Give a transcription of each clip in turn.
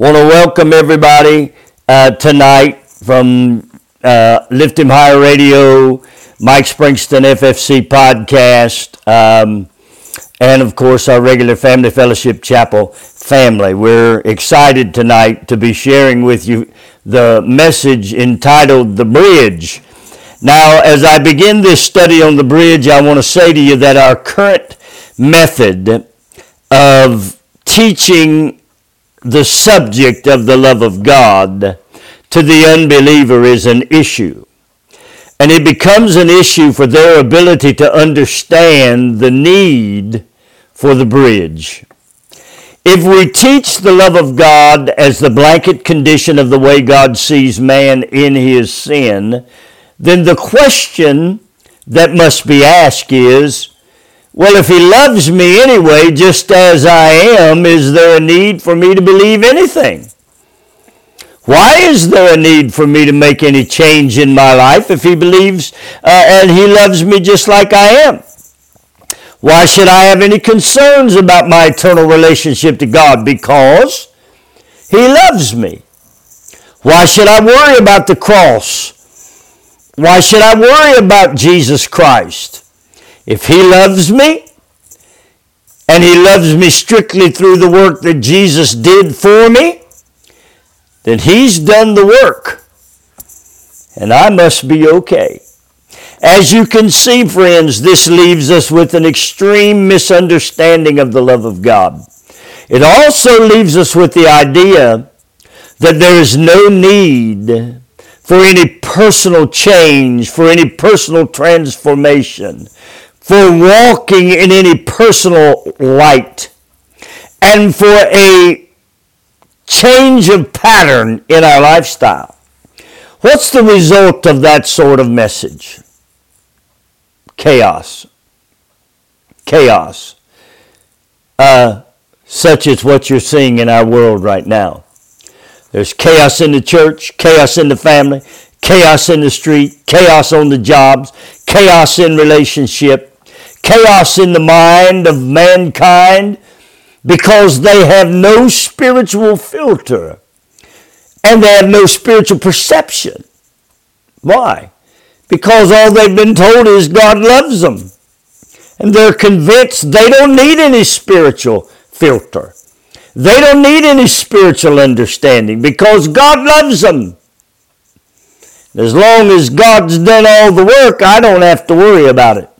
Want to welcome everybody uh, tonight from uh, Lift Him Higher Radio, Mike Springston FFC podcast, um, and of course our regular Family Fellowship Chapel family. We're excited tonight to be sharing with you the message entitled The Bridge. Now, as I begin this study on the bridge, I want to say to you that our current method of teaching the subject of the love of God to the unbeliever is an issue. And it becomes an issue for their ability to understand the need for the bridge. If we teach the love of God as the blanket condition of the way God sees man in his sin, then the question that must be asked is well, if he loves me anyway, just as I am, is there a need for me to believe anything? Why is there a need for me to make any change in my life if he believes uh, and he loves me just like I am? Why should I have any concerns about my eternal relationship to God? Because he loves me. Why should I worry about the cross? Why should I worry about Jesus Christ? If he loves me, and he loves me strictly through the work that Jesus did for me, then he's done the work. And I must be okay. As you can see, friends, this leaves us with an extreme misunderstanding of the love of God. It also leaves us with the idea that there is no need for any personal change, for any personal transformation, for walking in any personal light and for a change of pattern in our lifestyle. What's the result of that sort of message? Chaos. Chaos. Uh, such as what you're seeing in our world right now. There's chaos in the church, chaos in the family, chaos in the street, chaos on the jobs, chaos in relationship, chaos in the mind of mankind because they have no spiritual filter and they have no spiritual perception. Why? Because all they've been told is God loves them. And they're convinced they don't need any spiritual filter. They don't need any spiritual understanding because God loves them. As long as God's done all the work, I don't have to worry about it.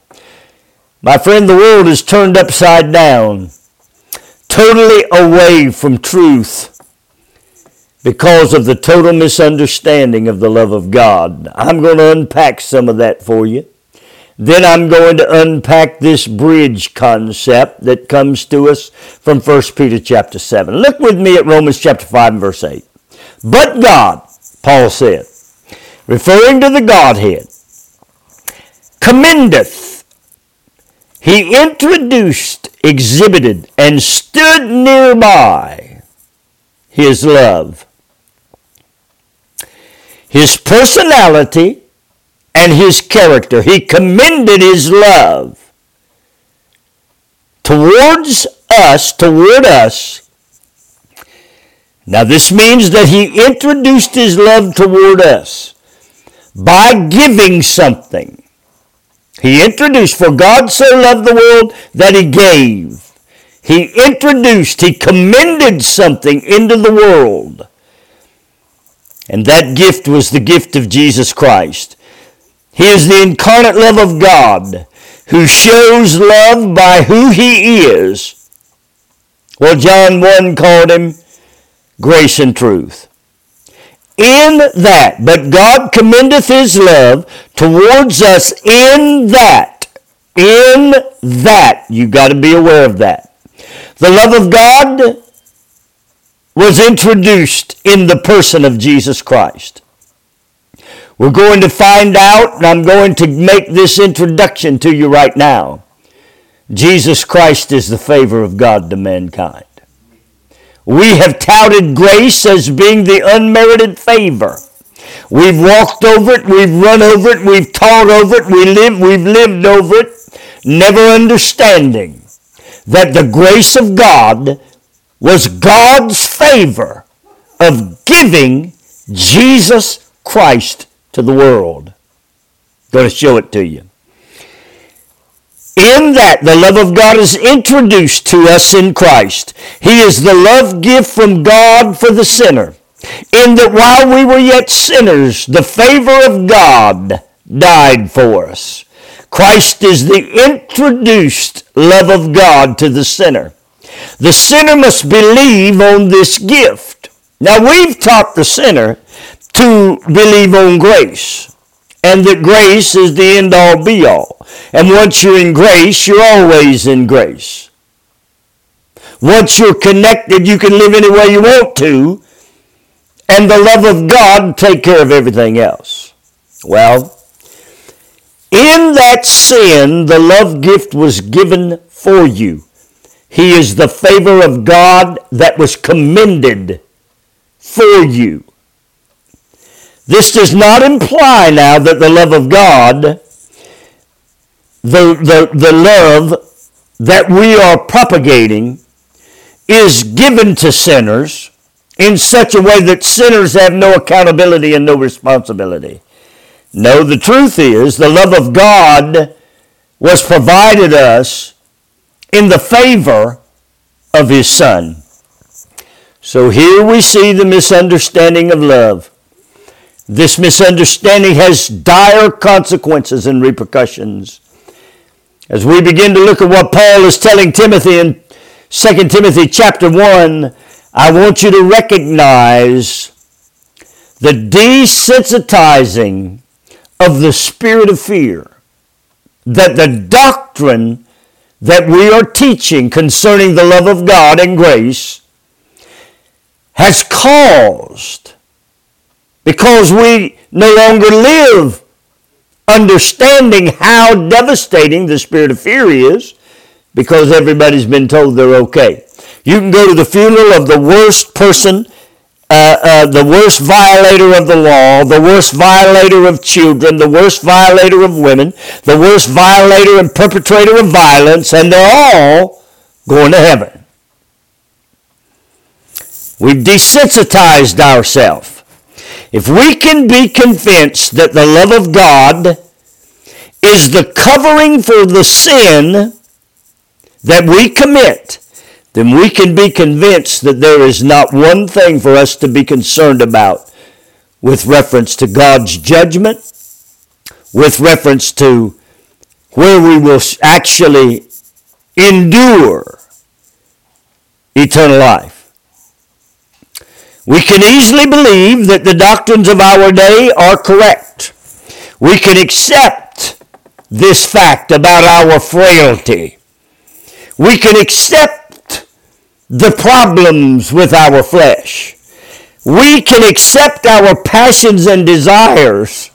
My friend, the world is turned upside down, totally away from truth because of the total misunderstanding of the love of God. I'm going to unpack some of that for you. Then I'm going to unpack this bridge concept that comes to us from 1 Peter chapter 7. Look with me at Romans chapter 5 and verse 8. But God, Paul said, referring to the Godhead, commendeth he introduced, exhibited, and stood nearby his love. His personality and his character. He commended his love towards us, toward us. Now, this means that he introduced his love toward us by giving something. He introduced, for God so loved the world that he gave. He introduced, he commended something into the world. And that gift was the gift of Jesus Christ. He is the incarnate love of God who shows love by who he is. Well, John 1 called him grace and truth in that. But God commendeth his love towards us in that. In that. You got to be aware of that. The love of God was introduced in the person of Jesus Christ. We're going to find out, and I'm going to make this introduction to you right now. Jesus Christ is the favor of God to mankind. We have touted grace as being the unmerited favor. We've walked over it, we've run over it, we've taught over it, we live, we've lived over it, never understanding that the grace of God was God's favor of giving Jesus Christ to the world. Going to show it to you. In that, the love of God is introduced to us in Christ. He is the love gift from God for the sinner. In that while we were yet sinners, the favor of God died for us. Christ is the introduced love of God to the sinner. The sinner must believe on this gift. Now we've taught the sinner to believe on grace and that grace is the end all be all. And once you're in grace, you're always in grace. Once you're connected, you can live any way you want to, and the love of God take care of everything else. Well, in that sin, the love gift was given for you. He is the favor of God that was commended for you. This does not imply now that the love of God, the, the, the love that we are propagating, is given to sinners in such a way that sinners have no accountability and no responsibility. No, the truth is the love of God was provided us in the favor of His Son. So here we see the misunderstanding of love. This misunderstanding has dire consequences and repercussions. As we begin to look at what Paul is telling Timothy in 2 Timothy chapter 1, I want you to recognize the desensitizing of the spirit of fear that the doctrine that we are teaching concerning the love of God and grace has caused because we no longer live understanding how devastating the spirit of fear is because everybody's been told they're okay. You can go to the funeral of the worst person, uh, uh, the worst violator of the law, the worst violator of children, the worst violator of women, the worst violator and perpetrator of violence, and they're all going to heaven. We've desensitized ourselves. If we can be convinced that the love of God is the covering for the sin that we commit, then we can be convinced that there is not one thing for us to be concerned about with reference to God's judgment, with reference to where we will actually endure eternal life. We can easily believe that the doctrines of our day are correct. We can accept this fact about our frailty. We can accept the problems with our flesh. We can accept our passions and desires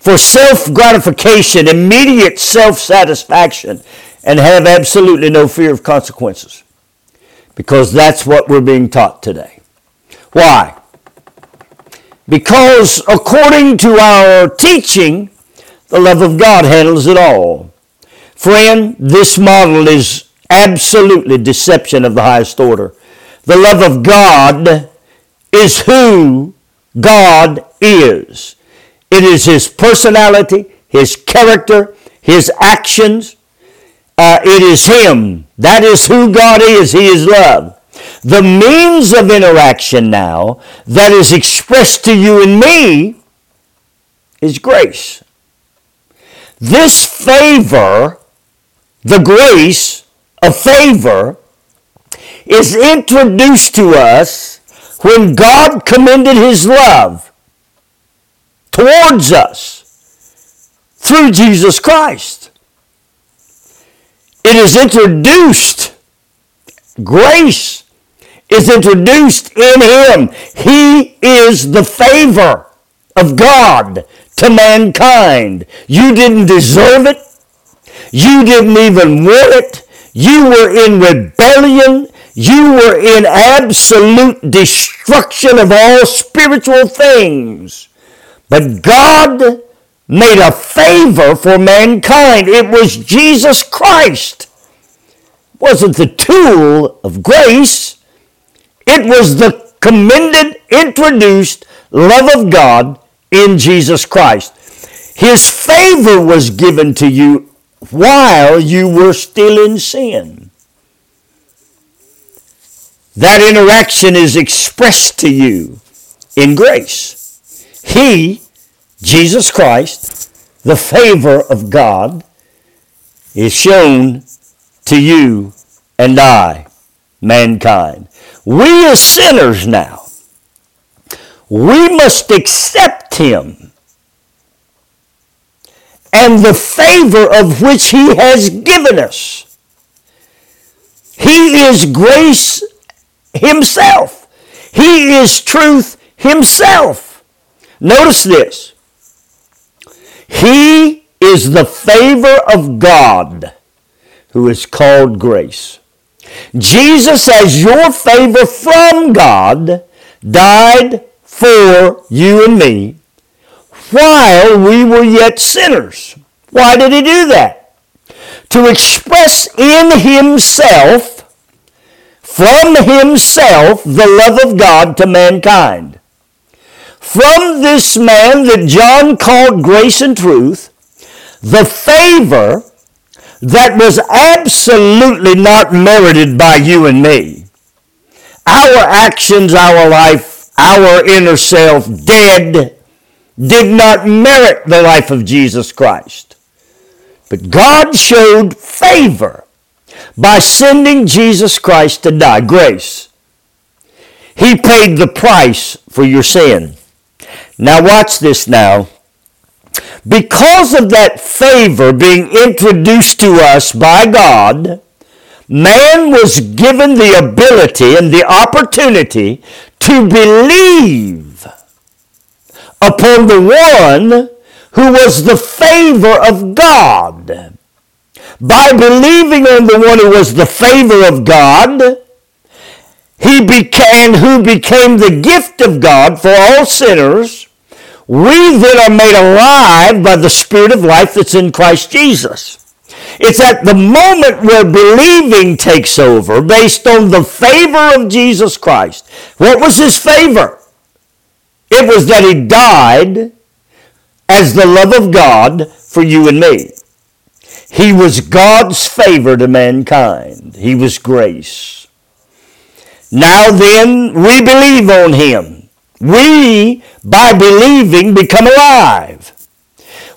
for self gratification, immediate self satisfaction, and have absolutely no fear of consequences. Because that's what we're being taught today. Why? Because according to our teaching, the love of God handles it all. Friend, this model is absolutely deception of the highest order. The love of God is who God is. It is His personality, His character, His actions. Uh, it is Him. That is who God is. He is love. The means of interaction now that is expressed to you and me is grace. This favor, the grace of favor, is introduced to us when God commended his love towards us through Jesus Christ. It is introduced, grace is introduced in him. He is the favor of God to mankind. You didn't deserve it. You didn't even want it. You were in rebellion. You were in absolute destruction of all spiritual things. But God made a favor for mankind. It was Jesus Christ. It wasn't the tool of grace. It was the commended, introduced love of God in Jesus Christ. His favor was given to you while you were still in sin. That interaction is expressed to you in grace. He, Jesus Christ, the favor of God, is shown to you and I, mankind. We as sinners now, we must accept Him and the favor of which He has given us. He is grace Himself. He is truth Himself. Notice this. He is the favor of God who is called grace. Jesus, as your favor from God, died for you and me while we were yet sinners. Why did he do that? To express in himself, from himself, the love of God to mankind. From this man that John called grace and truth, the favor that was absolutely not merited by you and me. Our actions, our life, our inner self, dead, did not merit the life of Jesus Christ. But God showed favor by sending Jesus Christ to die, grace. He paid the price for your sin. Now watch this now. Because of that favor being introduced to us by God, man was given the ability and the opportunity to believe upon the one who was the favor of God. By believing on the one who was the favor of God, he became who became the gift of God for all sinners. We then are made alive by the Spirit of life that's in Christ Jesus. It's at the moment where believing takes over based on the favor of Jesus Christ. What was his favor? It was that he died as the love of God for you and me. He was God's favor to mankind. He was grace. Now then, we believe on him. We, by believing, become alive.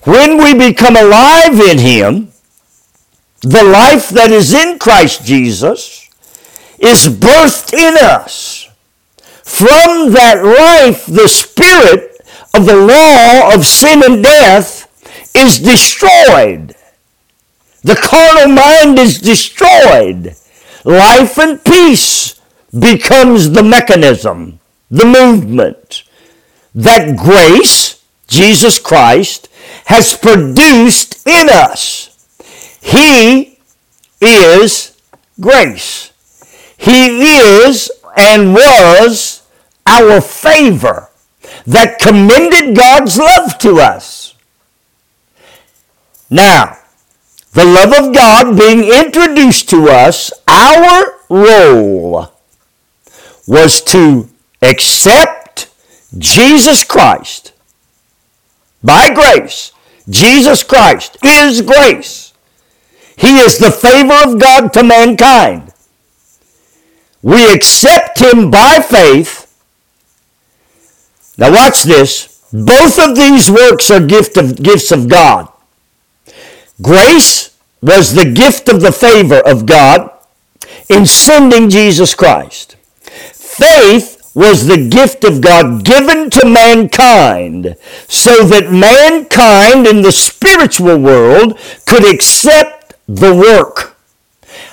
When we become alive in him, the life that is in Christ Jesus is birthed in us. From that life, the spirit of the law of sin and death is destroyed. The carnal mind is destroyed. Life and peace becomes the mechanism, the movement. That grace, Jesus Christ, has produced in us. He is grace. He is and was our favor that commended God's love to us. Now, the love of God being introduced to us, our role was to accept Jesus Christ by grace. Jesus Christ is grace. He is the favor of God to mankind. We accept Him by faith. Now watch this. Both of these works are gift of, gifts of God. Grace was the gift of the favor of God in sending Jesus Christ. Faith was the gift of God given to mankind so that mankind in the spiritual world could accept the work.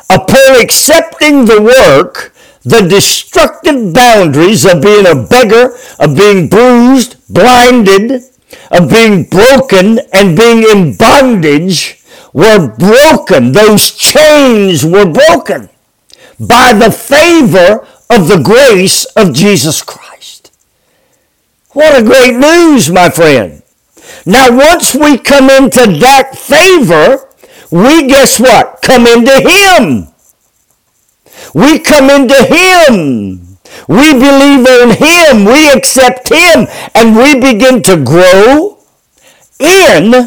Upon accepting the work, the destructive boundaries of being a beggar, of being bruised, blinded, of being broken and being in bondage were broken. Those chains were broken by the favor of the grace of Jesus Christ. What a great news, my friend. Now, once we come into that favor, we guess what? Come into Him. We come into Him. We believe in Him. We accept Him. And we begin to grow in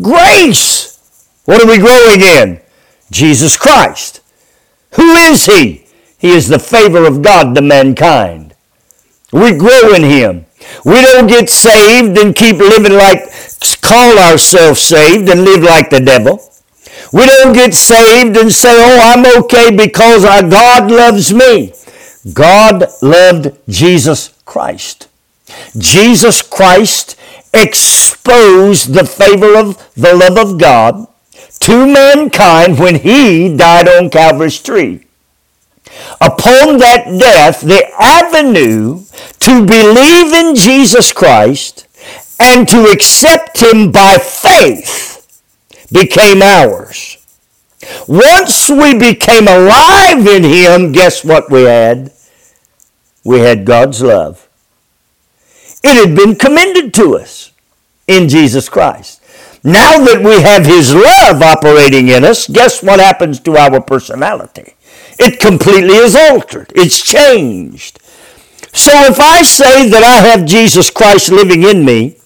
grace. What are we growing in? Jesus Christ. Who is He? He is the favor of God to mankind. We grow in Him. We don't get saved and keep living like, call ourselves saved and live like the devil. We don't get saved and say, oh, I'm okay because our God loves me. God loved Jesus Christ. Jesus Christ exposed the favor of the love of God to mankind when he died on Calvary's tree. Upon that death, the avenue to believe in Jesus Christ and to accept him by faith became ours. Once we became alive in him, guess what we had? We had God's love. It had been commended to us in Jesus Christ. Now that we have his love operating in us, guess what happens to our personality? It completely is altered. It's changed. So if I say that I have Jesus Christ living in me,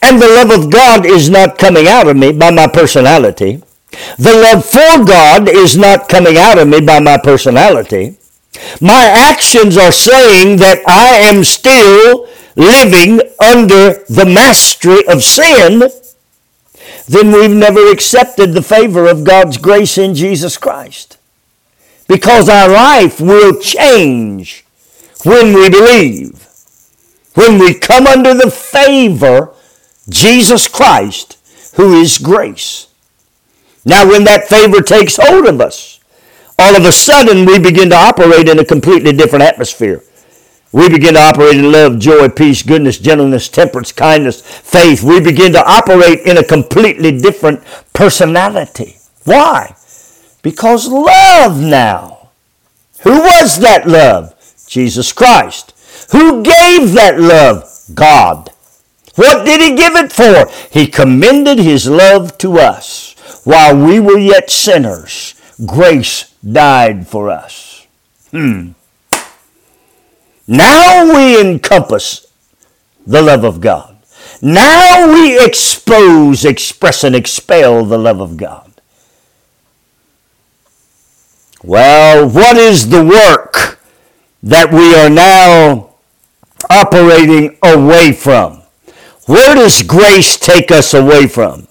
and the love of God is not coming out of me by my personality, the love for God is not coming out of me by my personality, my actions are saying that I am still living under the mastery of sin, then we've never accepted the favor of God's grace in Jesus Christ because our life will change when we believe. When we come under the favor, Jesus Christ, who is grace. Now, when that favor takes hold of us, all of a sudden we begin to operate in a completely different atmosphere. We begin to operate in love, joy, peace, goodness, gentleness, temperance, kindness, faith. We begin to operate in a completely different personality. Why? Because love now. Who was that love? Jesus Christ. Who gave that love? God. What did he give it for? He commended his love to us. While we were yet sinners, grace died for us. Hmm. Now we encompass the love of God. Now we expose, express, and expel the love of God. Well, what is the work that we are now operating away from? Where does grace take us away from?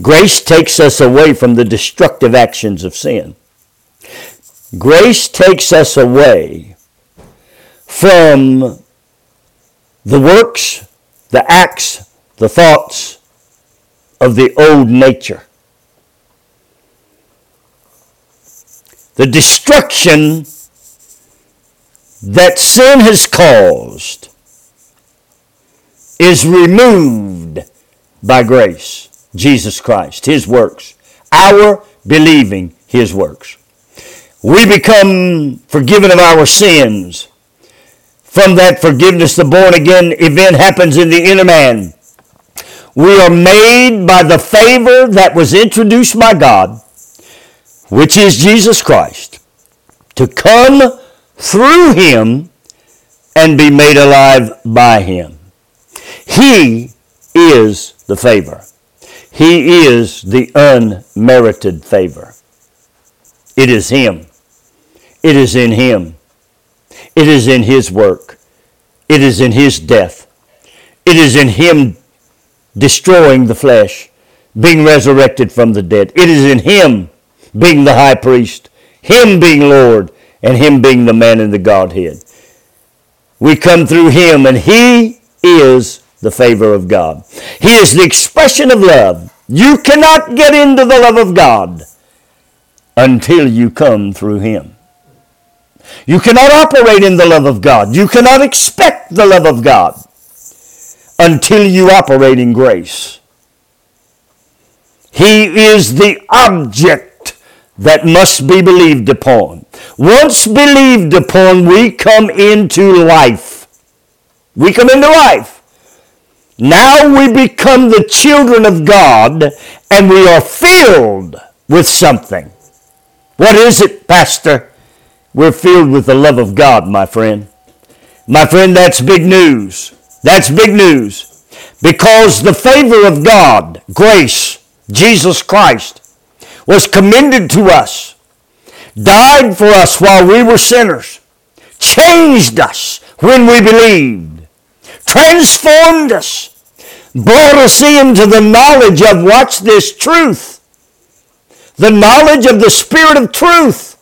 Grace takes us away from the destructive actions of sin. Grace takes us away from the works, the acts, the thoughts of the old nature. The destruction that sin has caused is removed by grace. Jesus Christ, His works, our believing His works. We become forgiven of our sins. From that forgiveness, the born again event happens in the inner man. We are made by the favor that was introduced by God which is Jesus Christ, to come through him and be made alive by him. He is the favor. He is the unmerited favor. It is him. It is in him. It is in his work. It is in his death. It is in him destroying the flesh, being resurrected from the dead. It is in him being the high priest, him being Lord, and him being the man in the Godhead. We come through him, and he is the favor of God. He is the expression of love. You cannot get into the love of God until you come through him. You cannot operate in the love of God. You cannot expect the love of God until you operate in grace. He is the object that must be believed upon. Once believed upon, we come into life. We come into life. Now we become the children of God and we are filled with something. What is it, Pastor? We're filled with the love of God, my friend. My friend, that's big news. That's big news. Because the favor of God, grace, Jesus Christ, was commended to us, died for us while we were sinners, changed us when we believed, transformed us, brought us into the knowledge of, watch this, truth. The knowledge of the Spirit of truth.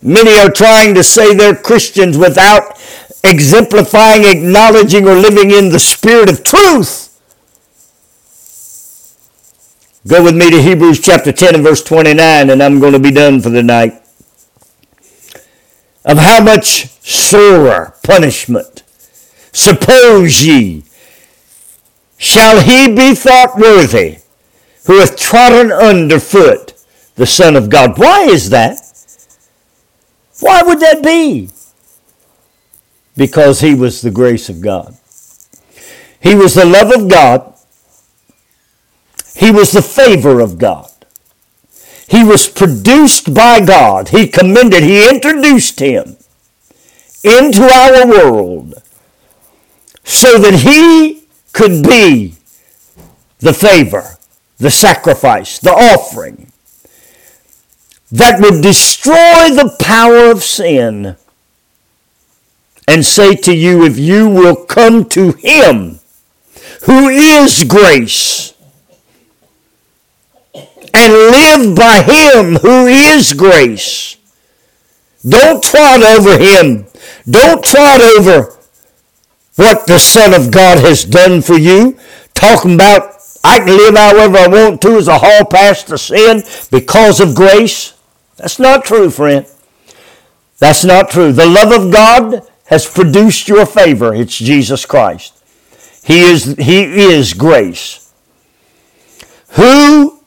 Many are trying to say they're Christians without exemplifying, acknowledging, or living in the Spirit of truth. Go with me to Hebrews chapter 10 and verse 29, and I'm going to be done for the night. Of how much sorer punishment, suppose ye, shall he be thought worthy who hath trodden under foot the Son of God. Why is that? Why would that be? Because he was the grace of God. He was the love of God he was the favor of God. He was produced by God. He commended, He introduced him into our world so that He could be the favor, the sacrifice, the offering that would destroy the power of sin and say to you, if you will come to Him who is grace, and live by Him who is grace. Don't trot over Him. Don't trot over what the Son of God has done for you. Talking about I can live however I want to as a hall pass to sin because of grace. That's not true, friend. That's not true. The love of God has produced your favor. It's Jesus Christ. He is, he is grace. Who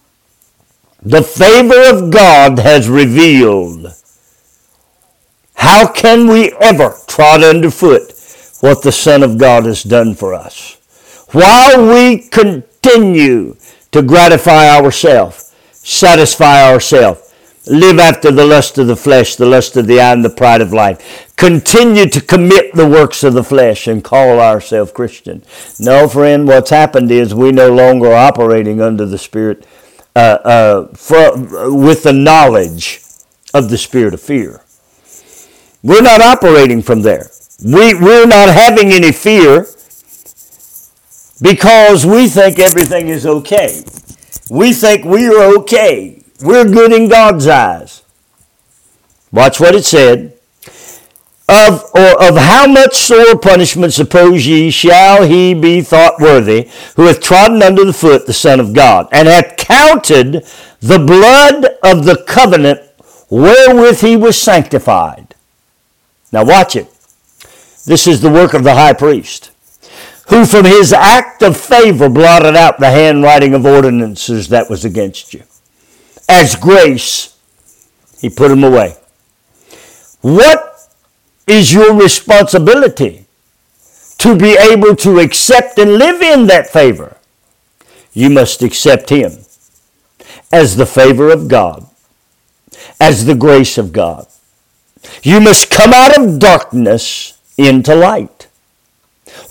the favor of God has revealed. How can we ever trot underfoot what the Son of God has done for us? While we continue to gratify ourselves, satisfy ourselves, live after the lust of the flesh, the lust of the eye, and the pride of life, continue to commit the works of the flesh and call ourselves Christian. No, friend, what's happened is we no longer operating under the Spirit uh, uh, with the knowledge of the spirit of fear. We're not operating from there. We, we're not having any fear because we think everything is okay. We think we are okay. We're good in God's eyes. Watch what it said of, or of how much sore punishment suppose ye shall he be thought worthy, who hath trodden under the foot the Son of God, and hath counted the blood of the covenant wherewith he was sanctified. Now watch it. This is the work of the high priest, who from his act of favor blotted out the handwriting of ordinances that was against you. As grace, he put them away. What is your responsibility to be able to accept and live in that favor. You must accept Him as the favor of God, as the grace of God. You must come out of darkness into light.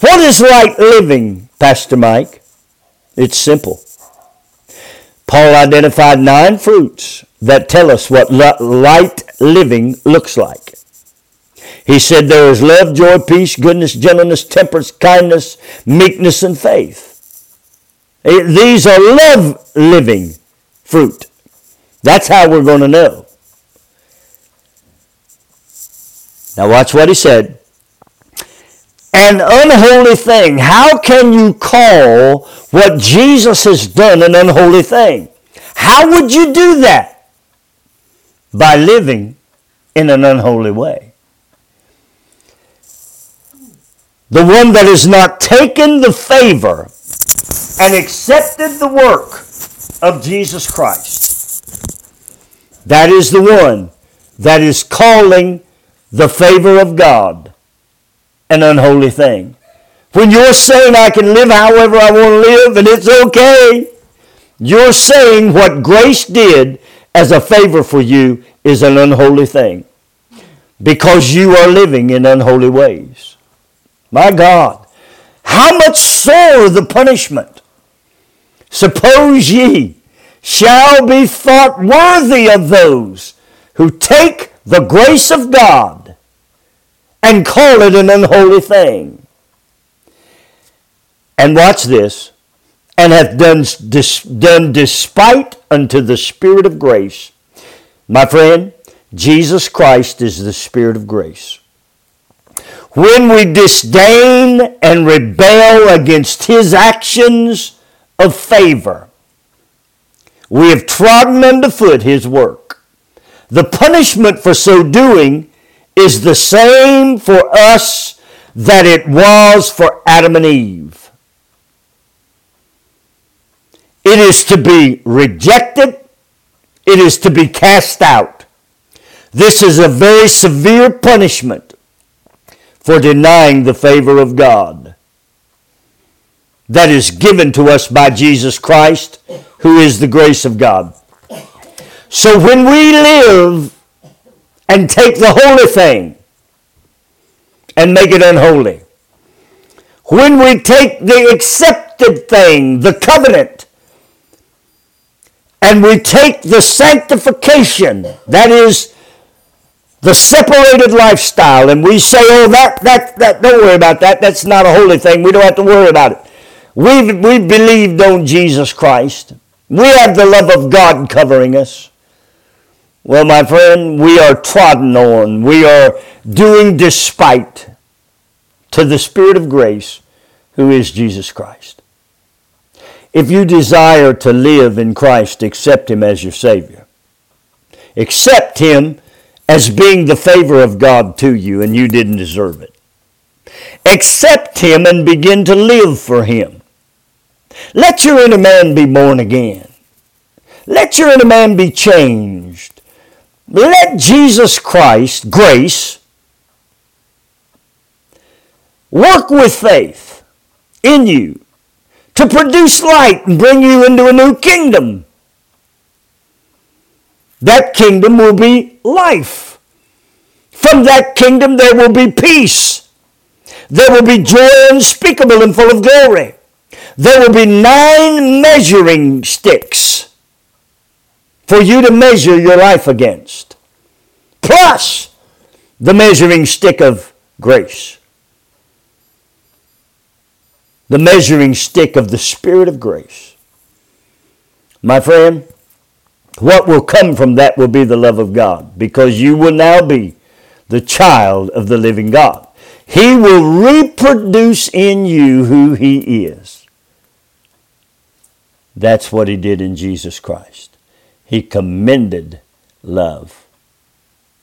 What is light living, Pastor Mike? It's simple. Paul identified nine fruits that tell us what light living looks like. He said there is love, joy, peace, goodness, gentleness, temperance, kindness, meekness, and faith. Eh, these are love living fruit. That's how we're going to know. Now watch what he said. An unholy thing. How can you call what Jesus has done an unholy thing? How would you do that? By living in an unholy way. The one that has not taken the favor and accepted the work of Jesus Christ. That is the one that is calling the favor of God an unholy thing. When you're saying I can live however I want to live and it's okay, you're saying what grace did as a favor for you is an unholy thing. because you are living in unholy ways. My God, how much sore the punishment? Suppose ye shall be thought worthy of those who take the grace of God and call it an unholy thing. And watch this, and hath done, dis, done despite unto the Spirit of grace. My friend, Jesus Christ is the Spirit of grace. When we disdain and rebel against His actions of favor, we have trodden underfoot His work. The punishment for so doing is the same for us that it was for Adam and Eve. It is to be rejected, it is to be cast out. This is a very severe punishment for denying the favor of God that is given to us by Jesus Christ, who is the grace of God. So when we live and take the holy thing and make it unholy, when we take the accepted thing, the covenant, and we take the sanctification, that is, the separated lifestyle, and we say, oh, that, that, that, don't worry about that. That's not a holy thing. We don't have to worry about it. We've, we've believed on Jesus Christ. We have the love of God covering us. Well, my friend, we are trodden on. We are doing despite to the Spirit of grace who is Jesus Christ. If you desire to live in Christ, accept Him as your Savior. Accept Him as being the favor of God to you and you didn't deserve it. Accept Him and begin to live for Him. Let your inner man be born again. Let your inner man be changed. Let Jesus Christ, grace, work with faith in you to produce light and bring you into a new kingdom. That kingdom will be life. From that kingdom there will be peace. There will be joy unspeakable and full of glory. There will be nine measuring sticks for you to measure your life against, plus the measuring stick of grace, the measuring stick of the Spirit of grace. My friend, what will come from that will be the love of God because you will now be the child of the living God. He will reproduce in you who He is. That's what He did in Jesus Christ. He commended love.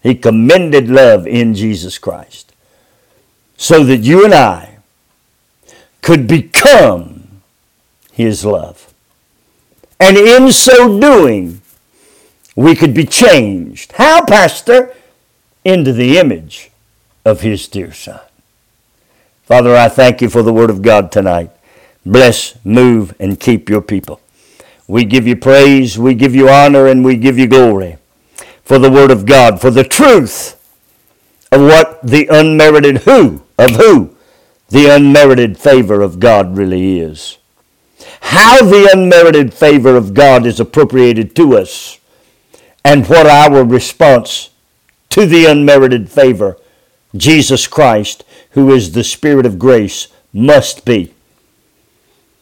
He commended love in Jesus Christ so that you and I could become His love. And in so doing, we could be changed. How, Pastor? Into the image of His dear Son. Father, I thank you for the Word of God tonight. Bless, move, and keep your people. We give you praise, we give you honor, and we give you glory for the Word of God, for the truth of what the unmerited who, of who the unmerited favor of God really is. How the unmerited favor of God is appropriated to us and what our response to the unmerited favor, Jesus Christ, who is the Spirit of grace, must be.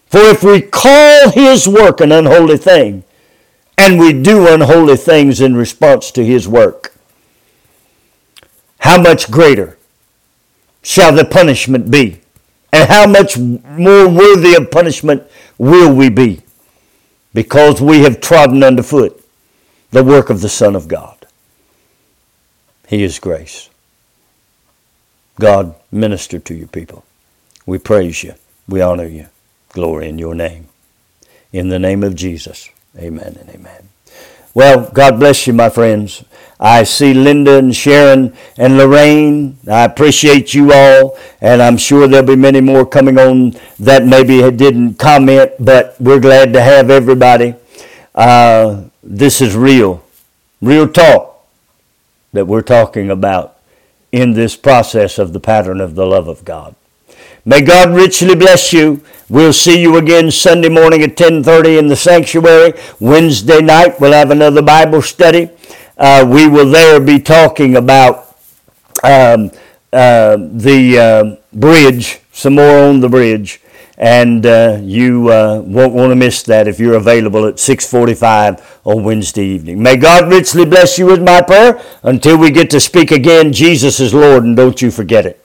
For if we call his work an unholy thing, and we do unholy things in response to his work, how much greater shall the punishment be? And how much more worthy of punishment will we be? Because we have trodden underfoot the work of the Son of God. He is grace. God, minister to your people. We praise you. We honor you. Glory in your name. In the name of Jesus. Amen and amen. Well, God bless you, my friends. I see Linda and Sharon and Lorraine. I appreciate you all, and I'm sure there'll be many more coming on that maybe didn't comment, but we're glad to have everybody. Uh, this is real, real talk that we're talking about in this process of the pattern of the love of God. May God richly bless you. We'll see you again Sunday morning at 10:30 in the sanctuary. Wednesday night we'll have another Bible study. Uh, we will there be talking about um, uh, the uh, bridge, some more on the bridge, and uh, you uh, won't want to miss that if you're available at 6:45 on Wednesday evening. May God richly bless you with my prayer. Until we get to speak again, Jesus is Lord, and don't you forget it.